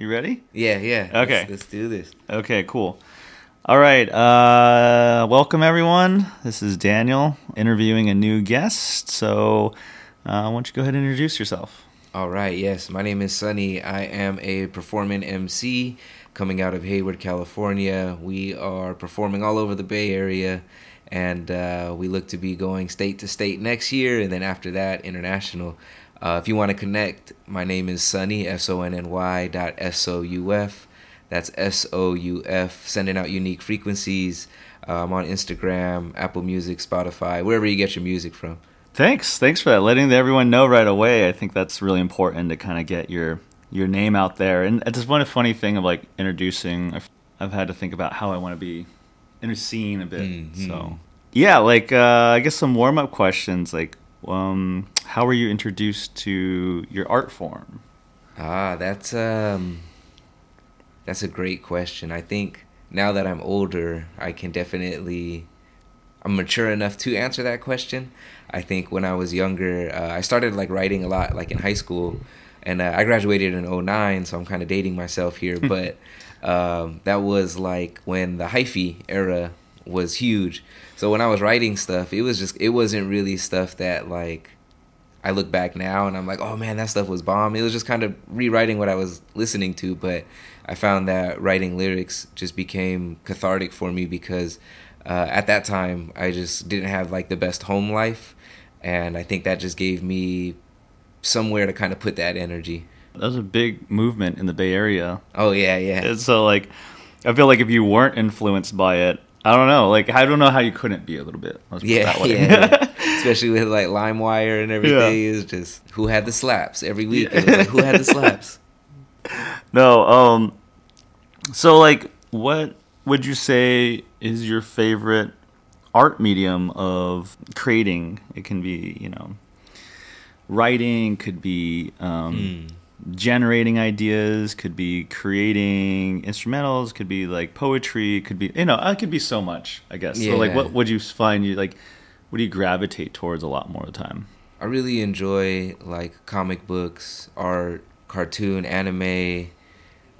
You ready? Yeah, yeah. Okay. Let's, let's do this. Okay, cool. All right. Uh, welcome, everyone. This is Daniel interviewing a new guest. So, uh, why don't you go ahead and introduce yourself? All right. Yes, my name is Sonny. I am a performing MC coming out of Hayward, California. We are performing all over the Bay Area, and uh, we look to be going state to state next year, and then after that, international. Uh, if you want to connect, my name is Sonny, S O N N Y dot S O U F. That's S O U F, sending out unique frequencies. Uh, I'm on Instagram, Apple Music, Spotify, wherever you get your music from. Thanks. Thanks for that. Letting everyone know right away. I think that's really important to kind of get your your name out there. And it's just one funny thing of like introducing. I've, I've had to think about how I want to be seen a scene a bit. Mhm. So yeah, like uh, I guess some warm up questions. Like, um, how were you introduced to your art form? Ah, that's um that's a great question. I think now that I'm older, I can definitely I'm mature enough to answer that question. I think when I was younger, uh, I started like writing a lot like in high school and uh, I graduated in 09, so I'm kind of dating myself here, but um, that was like when the hyphy era was huge. So when I was writing stuff, it was just it wasn't really stuff that like I look back now and I'm like, oh man, that stuff was bomb. It was just kind of rewriting what I was listening to, but I found that writing lyrics just became cathartic for me because uh, at that time I just didn't have like the best home life, and I think that just gave me somewhere to kind of put that energy. That was a big movement in the Bay Area. Oh yeah, yeah. And so like, I feel like if you weren't influenced by it, I don't know. Like, I don't know how you couldn't be a little bit. Let's put Yeah, that way. yeah. Especially with like LimeWire and everything, Yeah. is just who had the slaps every week. It was like, who had the slaps? No, um so like what would you say is your favorite art medium of creating? It can be, you know, writing, could be um generating ideas, could be creating instrumentals, could be like poetry, could be you know, it could be so much, I guess. So like what would you find you like what do you gravitate towards a lot more of the time? I really enjoy like comic books, art, cartoon, anime,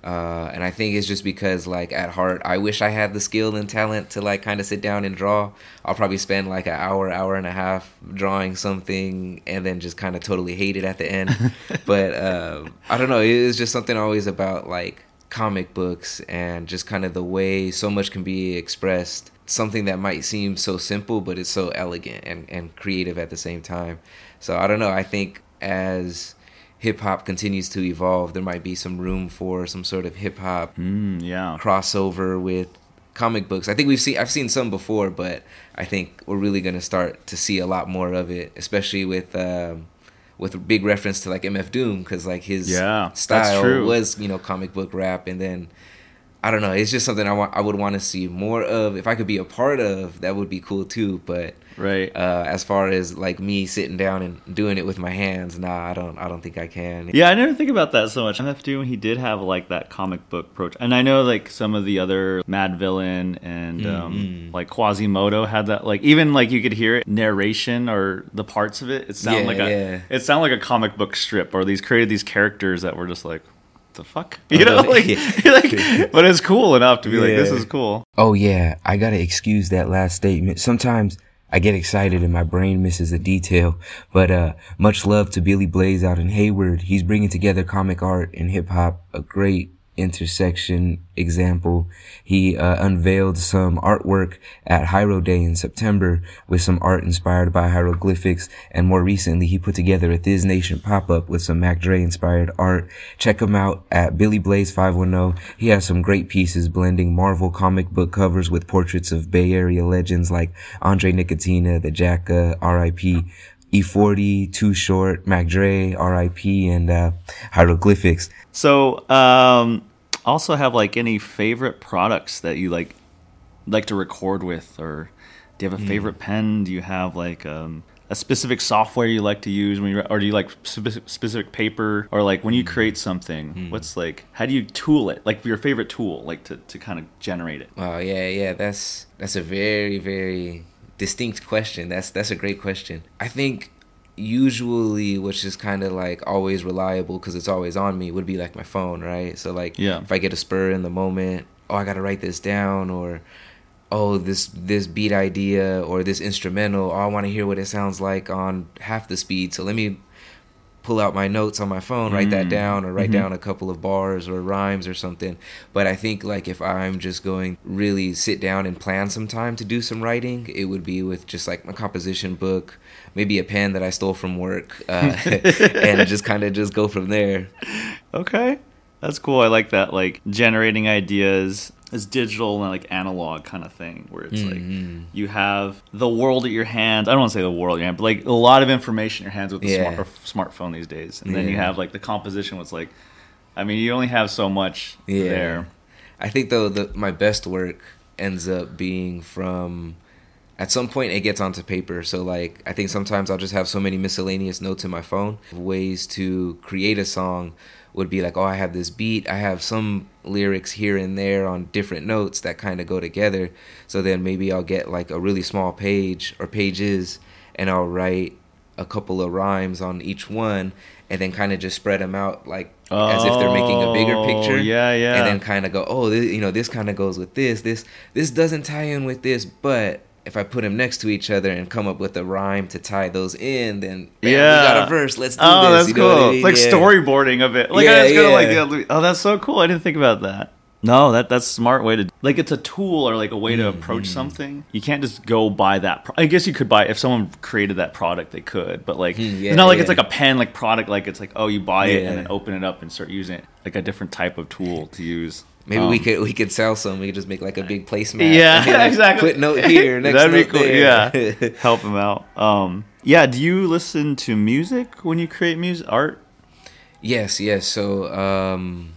uh, and I think it's just because like at heart, I wish I had the skill and talent to like kind of sit down and draw. I'll probably spend like an hour, hour and a half drawing something, and then just kind of totally hate it at the end. but uh, I don't know. It's just something always about like comic books and just kind of the way so much can be expressed. Something that might seem so simple, but it's so elegant and, and creative at the same time. So I don't know. I think as hip hop continues to evolve, there might be some room for some sort of hip hop Mm, yeah. crossover with comic books. I think we've seen I've seen some before, but I think we're really gonna start to see a lot more of it, especially with um, with big reference to like MF Doom, because like his Yeah, style was you know comic book rap, and then I don't know, it's just something I want I would want to see more of. If I could be a part of, that would be cool too. But Right. uh, as far as like me sitting down and doing it with my hands, nah, I don't I don't think I can. Yeah, I never think about that so much. MF Doom, he did have like that comic book approach, and I know like some of the other Madvillain and um, Mhm. like Quasimoto had that. Like even like you could hear it narration or the parts of it. It sounded Yeah, like a yeah. it sounded like a comic book strip, or these created these characters that were just like. The fuck, you know, like, Yeah. like, but it's cool enough to be like, this is cool. Oh yeah, I gotta excuse that last statement. Sometimes I get excited and my brain misses a detail. But uh, much love to Billy Blaze out in Hayward. He's bringing together comic art and hip hop, a great intersection example. He uh, unveiled some artwork at Hiero Day in September with some art inspired by hieroglyphics. And more recently, he put together a Thiz Nation pop-up with some Mac Dre inspired art. Check him out at Billy Blaze 510. He has some great pieces blending Marvel comic book covers with portraits of Bay Area legends like Andre Nickatina, the Jacka, R.I.P. E40, E Too Short, Mac Dre, R.I.P. and uh, hieroglyphics. So, um, also have like any favorite products that you like like to record with, or do you have a hmm. favorite pen? Do you have like um, a specific software you like to use when you, or do you like specific, specific paper, or like when you hmm. create something? Hmm. What's like, how do you tool it? Like your favorite tool, like to, to kind of generate it. Oh yeah, yeah. That's that's a very very distinct question. That's that's a great question. I think usually which is kind of like always reliable because it's always on me would be like my phone right so like Yeah. if i get a spur in the moment oh i gotta write this down or oh this this beat idea or this instrumental oh i want to hear what it sounds like on half the speed so let me pull out my notes on my phone write that Mm. down or write Mhm. down a couple of bars or rhymes or something but i think like if i'm just going really sit down and plan some time to do some writing it would be with just like my composition book maybe a pen that i stole from work uh, and just kind of just go from there Okay, that's cool. I like that. Like generating ideas is digital and like analog kind of thing, where it's Mhm. like you have the world at your hands. I don't want to say the world at your hand, but like a lot of information in your hands with the Yeah. smart, smartphone these days. And then you have like the composition was like, I mean, you only have so much Yeah. there. I think though the my best work ends up being from at some point it gets onto paper. So like I think sometimes I'll just have so many miscellaneous notes in my phone. Ways to create a song would be like, oh, I have this beat, I have some lyrics here and there on different notes that kind of go together. So then maybe I'll get like a really small page or pages and I'll write a couple of rhymes on each one and then kind of just spread them out like as if they're making a bigger Oh, picture yeah, yeah. and then kind of go, oh, this, you know, this kind of goes with this. This this doesn't tie in with this, but if I put them next to each other and come up with a rhyme to tie those in, then Yeah. we got a verse. Let's do Oh, this. that's you know what I cool. mean? Like Yeah. storyboarding of it. Like Yeah, I was gonna like, yeah. yeah, oh, that's so cool. I didn't think about that. No, that that's a smart way to like. It's a tool or like a way to Mm-hmm. approach something. You can't just go buy that. Pro- I guess you could buy if someone created that product, they could. But like, yeah, it's not like it's like a pen like product. Like it's like oh, you buy it and then open it up and start using it. Like a different type of tool to use. Maybe we Um, could we could sell some. We could just make like a big placemat. Yeah, like, exactly. Put note here. Next That'd be cool. there. Yeah, help them out. Um, yeah. Do you listen to music when you create music art? Yes, yes. So, um,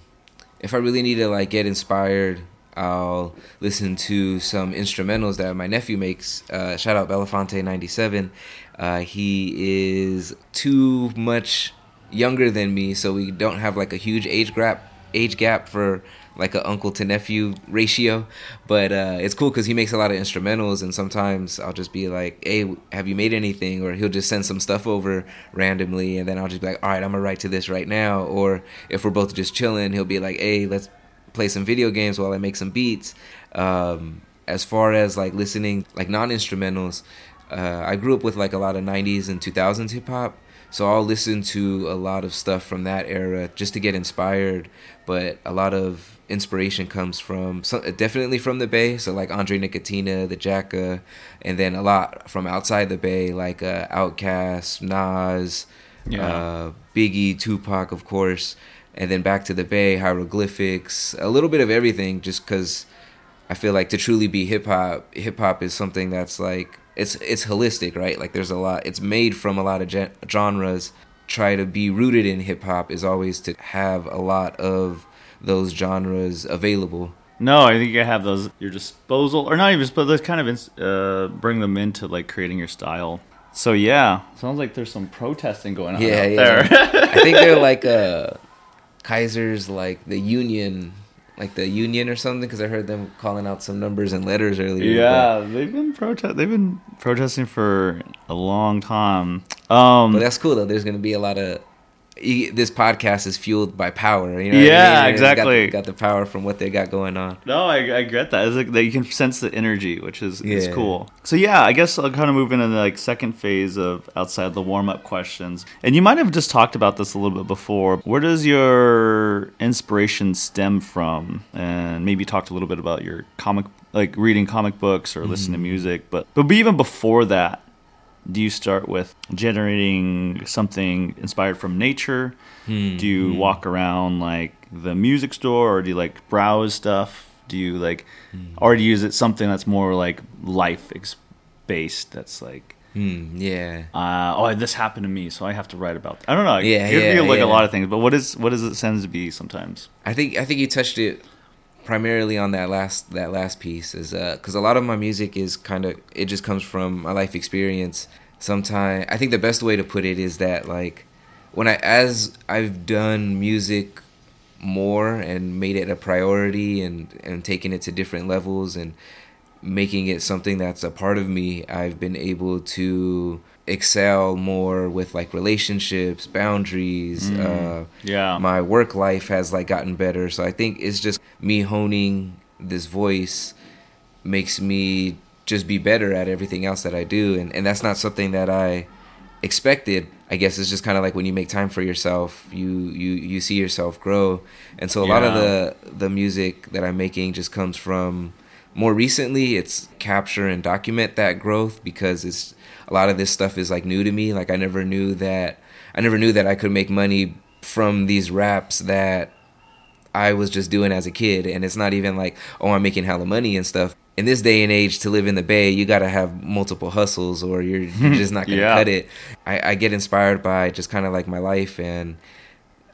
if I really need to like get inspired, I'll listen to some instrumentals that my nephew makes. Uh, shout out Belafonte ninety seven. Uh, he is too much younger than me, so we don't have like a huge age gap age gap for like a uncle to nephew ratio. But uh, it's cool because he makes a lot of instrumentals, and sometimes I'll just be like, "Hey, have you made anything?" Or he'll just send some stuff over randomly, and then I'll just be like, "All right, I'm gonna write to this right now." Or if we're both just chilling, he'll be like, "Hey, let's play some video games while I make some beats." Um, as far as like listening, like non instrumentals, uh, I grew up with like a lot of '90s and 2000s hip hop. So I'll listen to a lot of stuff from that era just to get inspired. But a lot of inspiration comes from definitely from the Bay. So like Andre Nickatina, the Jacka, and then a lot from outside the Bay, like uh, Outkast, Nas, Yeah. uh, Biggie, Tupac, of course, and then back to the Bay, hieroglyphics, a little bit of everything. Just because I feel like to truly be hip hop, hip hop is something that's like it's it's holistic, right? Like there's a lot. It's made from a lot of gen- genres. Try to be rooted in hip hop is always to have a lot of those genres available. No, I think you have those at your disposal, or not even, but those kind of uh, bring them into like creating your style. So yeah, sounds like there's some protesting going on Yeah, out yeah. there. I think they're like uh, Kaiser's, like the union, like the union or something. Because I heard them calling out some numbers and letters earlier. yeah, they've been protest. They've been protesting for a long time. Um, But that's cool though. There's gonna be a lot of. You- This podcast is fueled by power. You know Yeah, I mean? They got exactly. Got the, power from what they got going on. No, I, I get that. It's like that you can sense the energy, which is, is Yeah. cool. So yeah, I guess I'll kind of move into the like second phase of outside the warm up questions. And you might have just talked about this a little bit before. Where does your inspiration stem from? And maybe talked a little bit about your comic, like reading comic books or listening to mm-hmm. music. But but even before that, do you start with generating something inspired from nature? Do you walk around like the music store or do you like browse stuff? Do you like, or do you use it something that's more like life ex- based? That's like, Hmm. Yeah. uh, oh, this happened to me, so I have to write about. That. I don't know. Yeah, it yeah, be like yeah. a lot of things, but what is what does it tend to be sometimes? I think I think you touched it primarily on that last that last piece is uh, because a lot of my music is kind of it just comes from my life experience. Sometimes I think the best way to put it is that like when I as I've done music more and made it a priority and and taken it to different levels and making it something that's a part of me i've been able to excel more with like relationships, boundaries. Uh, Yeah. my work life has like gotten better. So I think it's just me honing this voice makes me just be better at everything else that I do, and and that's not something that I expected. I guess it's just kind of like when you make time for yourself, you you you see yourself grow, and so a lot of the the music that I'm making just comes from more recently it's capture and document that growth because it's a lot of this stuff is like new to me. Like i never knew that i never knew that i could make money from these raps that i was just doing as a kid. And it's not even like oh i'm making hella money and stuff. In this day and age to live in the bay you gotta have multiple hustles or you're, you're just not gonna Yeah. cut it. I, I get inspired by just kind of like my life and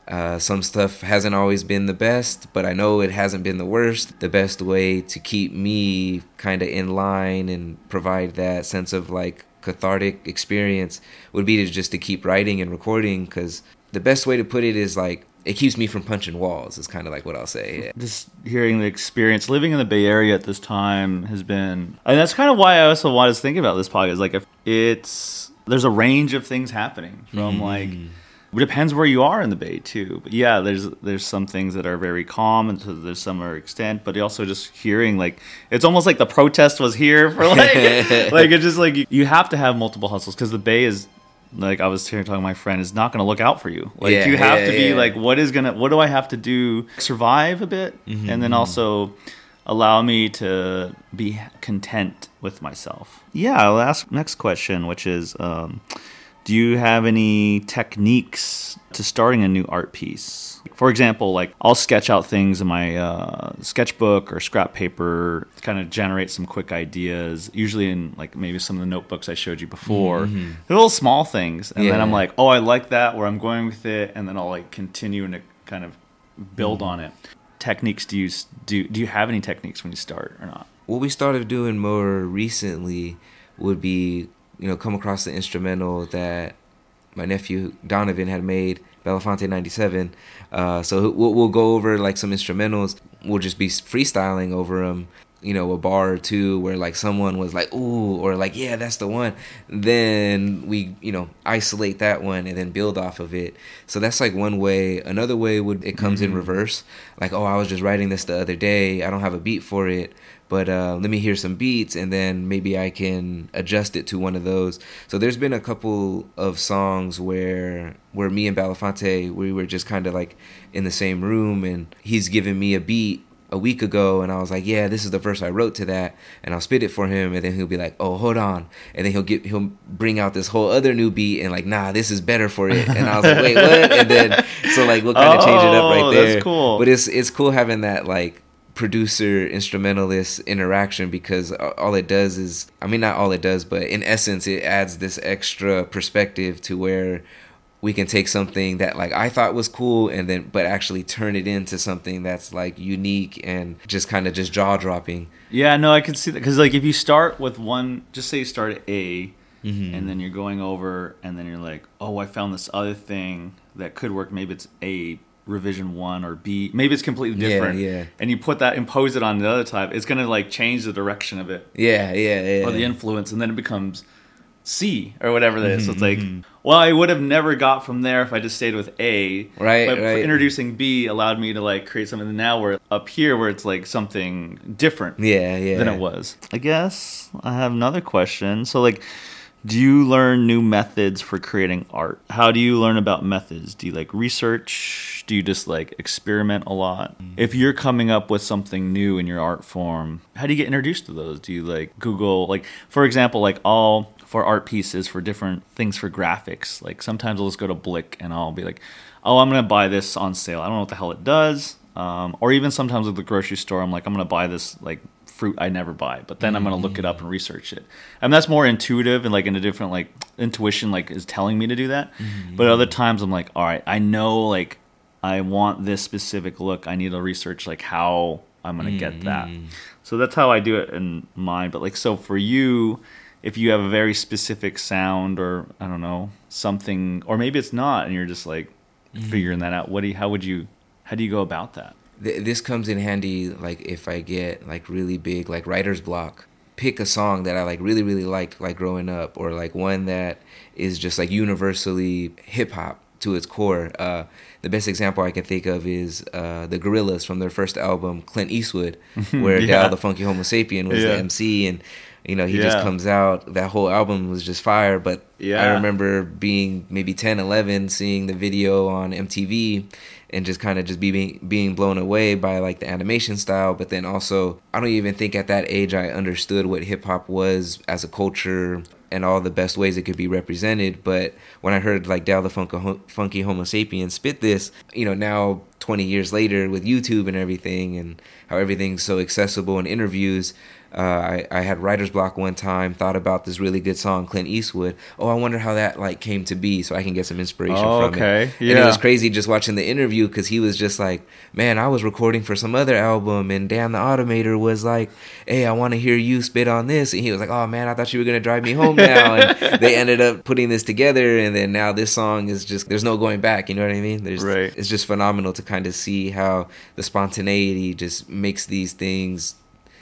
uh, some stuff hasn't always been the best, but I know it hasn't been the worst. The best way to keep me kind of in line and provide that sense of like cathartic experience would be to just to keep writing and recording because the best way to put it is like it keeps me from punching walls is kind of like what I'll say. just hearing the experience living in the Bay Area at this time has been, and that's kind of why I also wanted to think about this podcast. Like, if it's there's a range of things happening from like. It depends where you are in the Bay too, but yeah, there's there's some things that are very calm, and so there's some extent. But also just hearing like it's almost like the protest was here for like like it's just like you, you have to have multiple hustles because the Bay is like I was here talking to my friend is not going to look out for you. Like Yeah, you have yeah, to be yeah. like what is gonna what do I have to do survive a bit Mm-hmm, and then also allow me to be content with myself. Yeah, I'll ask next question, which is um, do you have any techniques to starting a new art piece? For example, like I'll sketch out things in my uh, sketchbook or scrap paper, to kind of generate some quick ideas. Usually in like maybe some of the notebooks I showed you before. They're little small things, and then I'm like, oh, I like that, where I'm going with it, and then I'll like continue and kind of build on it. Techniques do you do? Do you have any techniques when you start or not? what we started doing more recently would be you know come across the instrumental that my nephew Donovan had made Belafonte 97 uh, so we'll, we'll go over like some instrumentals. We'll just be freestyling over them you know a bar or two where like someone was like ooh or like yeah that's the one. Then we you know isolate that one and then build off of it. So that's like one way. Another way would it comes in reverse. Like oh i was just writing this the other day. I don't have a beat for it but uh, let me hear some beats and then maybe I can adjust it to one of those. So there's been a couple of songs where where me and Belafonte we were just kind of like in the same room and he's given me a beat a week ago and I was like, yeah, this is the verse I wrote to that and I'll spit it for him and then he'll be like, oh, hold on. And then he'll get he'll bring out this whole other new beat and like, nah, this is better for it. And I was like, wait, what? And then so like we'll kind of change it up Oh, right there. that's cool. But it's it's cool having that like producer instrumentalist interaction because all it does is I mean not all it does but in essence it adds this extra perspective to where we can take something that like I thought was cool and then but actually turn it into something that's like unique and just kind of just jaw dropping. Yeah, no, I can see that because like if you start with one, just say you start at A, Mm-hmm. and then you're going over, and then you're like, oh, I found this other thing that could work. Maybe it's A revision one or B. Maybe it's completely different. yeah. yeah. And you put that, impose it on the other type. It's gonna like change the direction of it Yeah, yeah, yeah. or the influence, and then it becomes C or whatever that is. So it's like, Mm-hmm, well, I would have never got from there if I just stayed with A. Right, But right. introducing B allowed me to like create something now where up here where it's like something different yeah, yeah. than it was. I guess I have another question. So, like, do you learn new methods for creating art? How do you learn about methods? Do you like research? Do you just like experiment a lot? If you're coming up with something new in your art form, how do you get introduced to those? Do you like Google, like, for example, like all for art pieces for different things for graphics? Like, sometimes I'll just go to Blick and I'll be like, oh, I'm going to buy this on sale. I don't know what the hell it does. Um, or even sometimes at the grocery store, I'm like, I'm going to buy this like fruit I never buy, but then I'm going to look it up and mm. research it. And that's more intuitive and like in a different like intuition like is telling me to do that. Mm-hmm. But other times I'm like, all right, I know like I want this specific look. I need to research like how I'm going to get mm-hmm. that. So that's how I do it in mine. But like so for you, if you have a very specific sound or I don't know something, or maybe it's not, and you're just like mm-hmm. figuring that out. What do you? How would you? How do you go about that? Th- this comes in handy like if I get like really big like writer's block pick a song that I like really really liked like growing up, or like one that is just like universally hip hop to its core. Uh, the best example I can think of is uh, the Gorillaz from their first album, Clint Eastwood, where Yeah. Del the Funky Homosapien was Yeah. the MC, and you know he just comes out. That whole album was just fire. But yeah. I remember being maybe 10, 11, seeing the video on MTV. And just kind of just being being blown away by like the animation style, but then also I don't even think at that age I understood what hip hop was as a culture and all the best ways it could be represented. But when I heard like Del the Funky, Funky Homosapien spit this, you know, now 20 years later with YouTube and everything and how everything's so accessible in interviews, uh, I, I had writer's block one time, thought about this really good song, Clint Eastwood. Oh, I wonder how that like came to be so I can get some inspiration Oh, from okay. it. And it was crazy just watching the interview because he was just like, man, I was recording for some other album and Dan the Automator was like, hey, I want to hear you spit on this. And he was like, oh man, I thought you were going to drive me home now. and they ended up putting this together. And then now this song is just, there's no going back. You know what I mean? There's, Right. It's just phenomenal to kind of see how the spontaneity just makes these things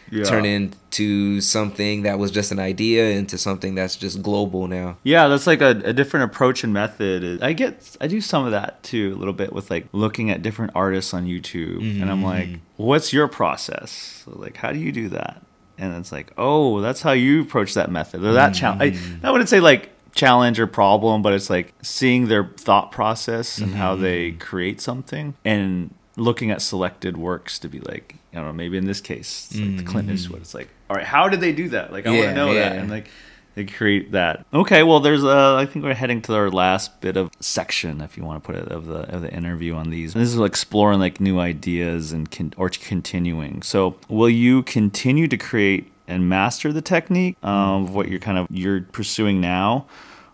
Yeah. turn into something that was just an idea into something that's just global now. Yeah, that's like a, a different approach and method. I get, I do some of that too, a little bit with like looking at different artists on YouTube, and I'm like, mm-hmm. what's your process? So, like, how do you do that? And it's like, oh, that's how you approach that method or that challenge. I, mm-hmm. I wouldn't say like challenge or problem, but it's like seeing their thought process and how mm-hmm. they create something and looking at selected works to be like, I don't know, maybe in this case, it's like the Clint Eastwood. It's like, all right, how did they do that? Like, I want to know that. And like, they create that. Okay, well, there's uh, I think we're heading to our last bit of section, if you want to put it, of the of the interview on these. This is exploring like new ideas and con- or continuing. So, will you continue to create and master the technique um, of what you're kind of you're pursuing now?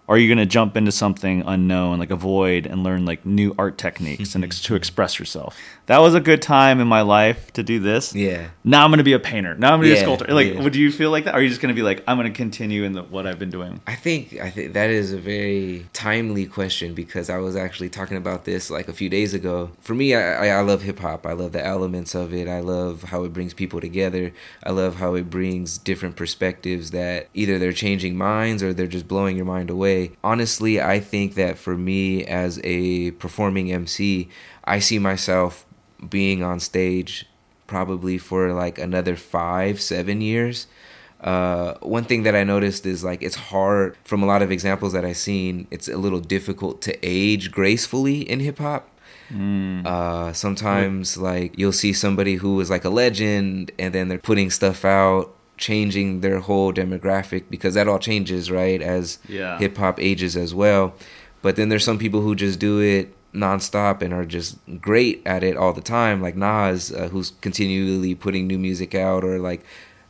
Or are you going to jump into something unknown, like avoid and learn like new art techniques and ex- to express yourself? That was a good time in my life to do this. Yeah. Now I'm going to be a painter. Now I'm going to be a sculptor. Like, yeah. would you feel like that? Or are you just going to be like, I'm going to continue in the, what I've been doing? I think I think that is a very timely question because I was actually talking about this like a few days ago. For me, I, I, I love hip hop. I love the elements of it. I love how it brings people together. I love how it brings different perspectives that either they're changing minds or they're just blowing your mind away. Honestly, I think that for me as a performing MC, I see myself being on stage probably for like another five, seven years. Uh, one thing that I noticed is like it's hard from a lot of examples that I've seen. It's a little difficult to age gracefully in hip hop. Uh, sometimes like you'll see somebody who is like a legend, and then they're putting stuff out, changing their whole demographic because that all changes right as Yeah. hip hop ages as well. But then there's some people who just do it nonstop and are just great at it all the time, like Nas, uh, who's continually putting new music out, or like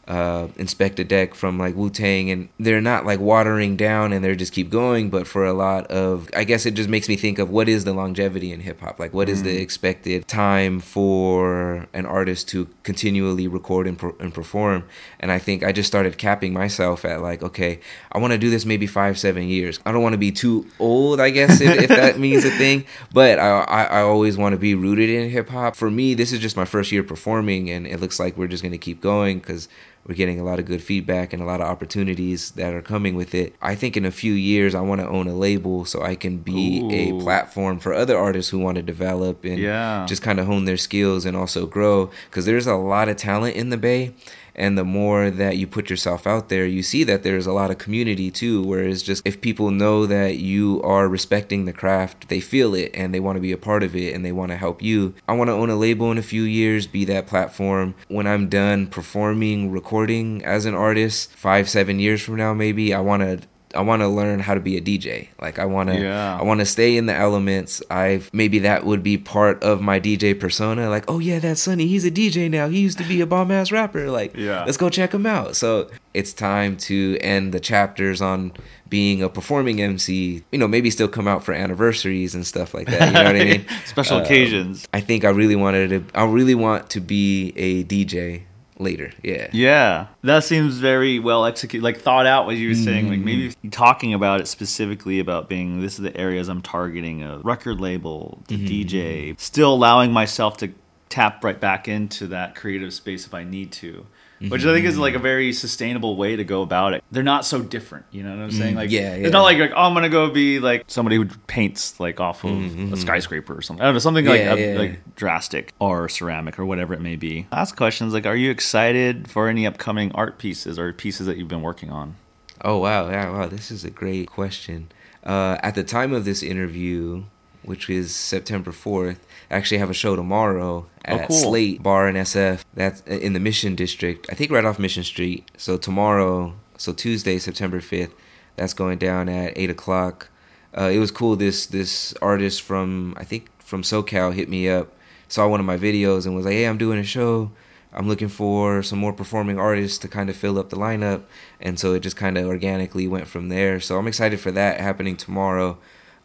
uh, Inspectah Deck from like Wu Tang, and they're not like watering down and they just keep going. But for a lot of, I guess it just makes me think of what is the longevity in hip hop? Like, what is the expected time for an artist to continually record and, per- and perform? And I think I just started capping myself at like, okay, I want to do this maybe five, seven years. I don't want to be too old, I guess, if, if that means a thing. But I, I, I always want to be rooted in hip hop. For me, this is just my first year performing, and it looks like we're just going to keep going because we're getting a lot of good feedback and a lot of opportunities that are coming with it. I think in a few years, I want to own a label so I can be Ooh. a platform for other artists who want to develop and Yeah. just kind of hone their skills and also grow because there's a lot of talent in the Bay. And the more that you put yourself out there, you see that there's a lot of community too. Whereas just if people know that you are respecting the craft, they feel it and they want to be a part of it and they want to help you. I want to own a label in a few years, be that platform. When I'm done performing, recording as an artist, five, seven years from now, maybe, I want to I want to learn how to be a DJ. Like I want to Yeah. I want to stay in the elements. I maybe that would be part of my DJ persona. Like, oh yeah, that's Sonny. He's a DJ now. He used to be a bomb ass rapper. Like, Yeah. let's go check him out. So it's time to end the chapters on being a performing MC. You know, maybe still come out for anniversaries and stuff like that. You know what I mean? Special Um, occasions. I think I really wanted to. I really want to be a DJ later. Yeah. Yeah, that seems very well executed, like thought out. What you were saying, like maybe Mm-hmm. talking about it specifically about being this is the areas I'm targeting a record label, to Mm-hmm. DJ, still allowing myself to tap right back into that creative space if I need to. Which I think is like a very sustainable way to go about it. They're not so different, you know what I'm saying? Like, yeah, yeah. it's not like like oh, I'm gonna go be like somebody who paints like off of a skyscraper or something. I don't know, something like Yeah, uh, yeah. like drastic or ceramic or whatever it may be. Last question is like, are you excited for any upcoming art pieces or pieces that you've been working on? Oh wow, yeah, wow, this is a great question. Uh, at the time of this interview, which is September fourth, I actually have a show tomorrow Oh, at cool. Slate Bar and SF. That's in the Mission District. I think right off Mission Street. So tomorrow, so Tuesday, September fifth, that's going down at eight o'clock. Uh, it was cool. This this artist from I think from SoCal hit me up, saw one of my videos and was like, "Hey, I'm doing a show. I'm looking for some more performing artists to kind of fill up the lineup." And so it just kind of organically went from there. So I'm excited for that happening tomorrow.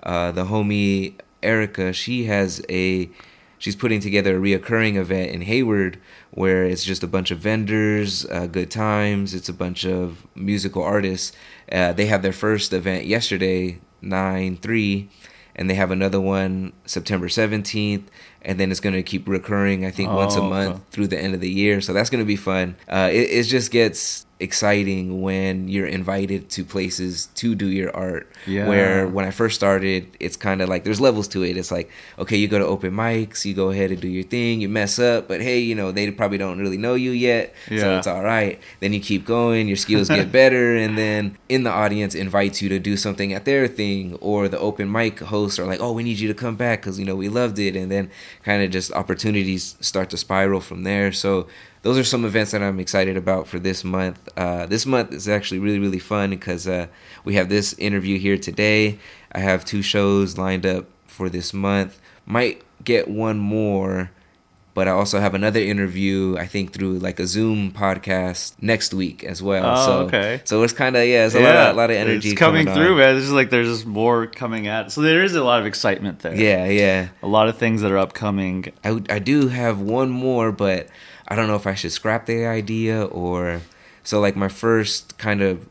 Uh, the homie Erica, she has a she's putting together a reoccurring event in Hayward where it's just a bunch of vendors, uh, good times. It's a bunch of musical artists. Uh, they have their first event yesterday, nine three, and they have another one September seventeenth, and then it's going to keep recurring. I think once a Oh, month okay. through the end of the year. So that's going to be fun. Uh, it, it just gets exciting when you're invited to places to do your art. Yeah. Where when I first started, it's kind of like there's levels to it. It's like, okay, you go to open mics, you go ahead and do your thing, you mess up, but hey, you know, they probably don't really know you yet. So it's all right. Then you keep going, your skills get better, and then in the audience invites you to do something at their thing, or the open mic hosts are like, oh, we need you to come back because, you know, we loved it. And then kind of just opportunities start to spiral from there. So those are some events that I'm excited about for this month. Uh, this month is actually really, really fun because uh, we have this interview here today. I have two shows lined up for this month. Might get one more, but I also have another interview. I think through like a Zoom podcast next week as well. Oh, so, okay. So it's kind of yeah, it's a lot, of, a lot of energy It's coming, on. through, man. It's just like there's just more coming at. So there is a lot of excitement there. Yeah, yeah. a lot of things that are upcoming. I, I do have one more, but I don't know if I should scrap the idea or so. Like my first kind of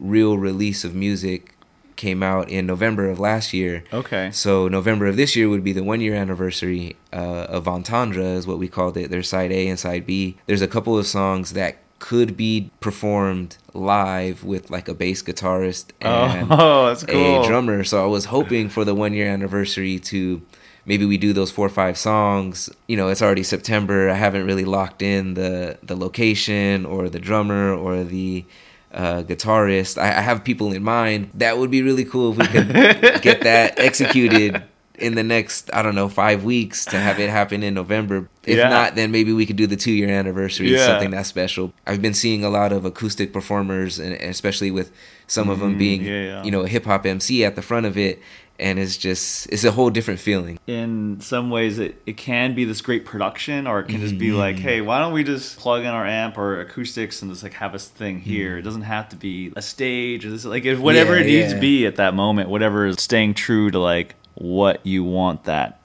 real release of music came out in November of last year. Okay. So November of this year would be the one year anniversary uh, of Entendre, is what we called it. There's side A and side B. There's a couple of songs that could be performed live with like a bass guitarist and Oh, cool. a drummer. So I was hoping for the one year anniversary to maybe we do those four or five songs. You know, it's already September. I haven't really locked in the the location or the drummer or the uh, guitarist. I, I have people in mind. That would be really cool if we could get that executed in the next I don't know five weeks to have it happen in November. If Yeah. not, then maybe we could do the two year anniversary, Yeah. something that special. I've been seeing a lot of acoustic performers, and especially with some of them Mm, being yeah, yeah. you know a hip hop MC at the front of it, and it's just it's a whole different feeling. in some ways it, it can be this great production or it can just be like hey why don't we just plug in our amp or acoustics and just like have a thing here it doesn't have to be a stage or this like if whatever Yeah, it needs yeah. to be at that moment whatever is staying true to like what you want that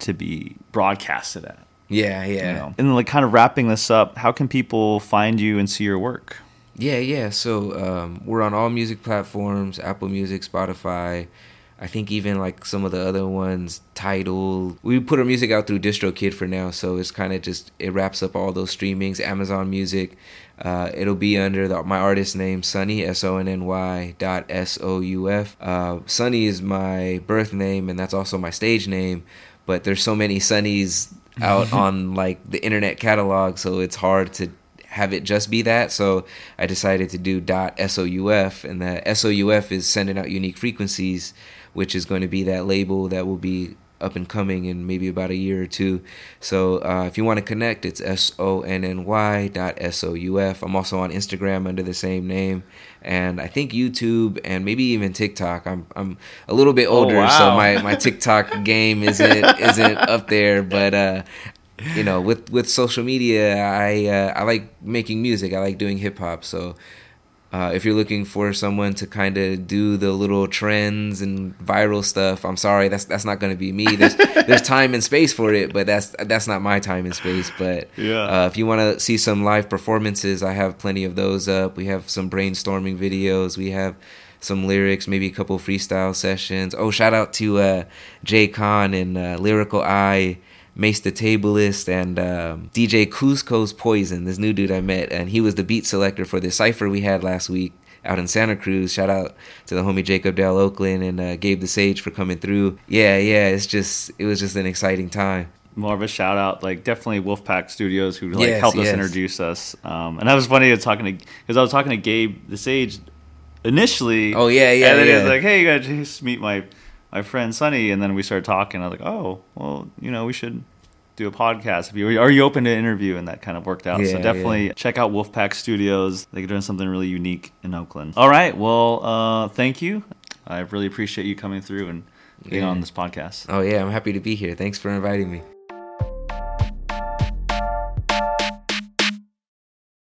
to be broadcasted at Yeah, yeah. you know? and like kind of wrapping this up how can people find you and see your work Yeah, yeah. So um, we're on all music platforms: Apple Music, Spotify. I think even like some of the other ones, Tidal. We put our music out through DistroKid for now, so it's kind of just it wraps up all those streamings. Amazon Music. Uh, it'll be under the, my artist name, Sonny S O N N Y dot S O U F. Uh, Sonny is my birth name, and that's also my stage name. But there's so many Sunnies out on like the internet catalog, so it's hard to have it just be that. So I decided to do dot SOUF, and that SOUF is sending out unique frequencies, which is going to be that label that will be up and coming in maybe about a year or two. So uh, if you want to connect, it's S O N N Y dot S O U F. I'm also on Instagram under the same name, and I think YouTube and maybe even TikTok. I'm I'm a little bit older, so wow. my my TikTok game isn't isn't up there, but. uh you know with with social media i uh, i like making music i like doing hip hop so uh, if you're looking for someone to kind of do the little trends and viral stuff, I'm sorry, that's that's not going to be me. There's there's time and space for it, but that's that's not my time and space. But Yeah. uh, if you want to see some live performances, I have plenty of those up. We have some brainstorming videos. We have some lyrics, maybe a couple freestyle sessions. Oh, shout out to uh, Jay Khan and uh, Lyrical Eye. Mace the Tableist, and um, DJ Cusco's Poison, this new dude I met, and he was the beat selector for the cipher we had last week out in Santa Cruz. Shout out to the homie Jacob Dale Oakland and uh, Gabe the Sage for coming through. Yeah, yeah, it's just it was just an exciting time. More of a shout out, like definitely Wolfpack Studios who like Yes, helped us introduce us. Um, and that was funny to talking to because I was talking to Gabe the Sage initially. Oh, yeah, yeah, And then he was like, "Hey, you gotta just meet my my friend Sonny." And then we started talking. I was like, "Oh, well, you know, we should." Do a podcast. If you are you open to interview, and that kind of worked out. so Yeah, definitely check out Wolfpack Studios. They're doing something really unique in Oakland. All right, well, uh, thank you. I really appreciate you coming through and being Yeah. on this podcast. Oh yeah, I'm happy to be here. Thanks for inviting me.